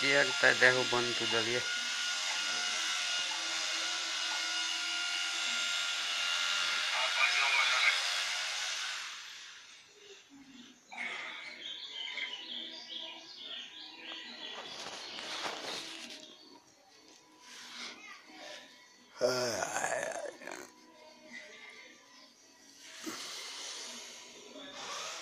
yang ada hubungan tudal ya Ah.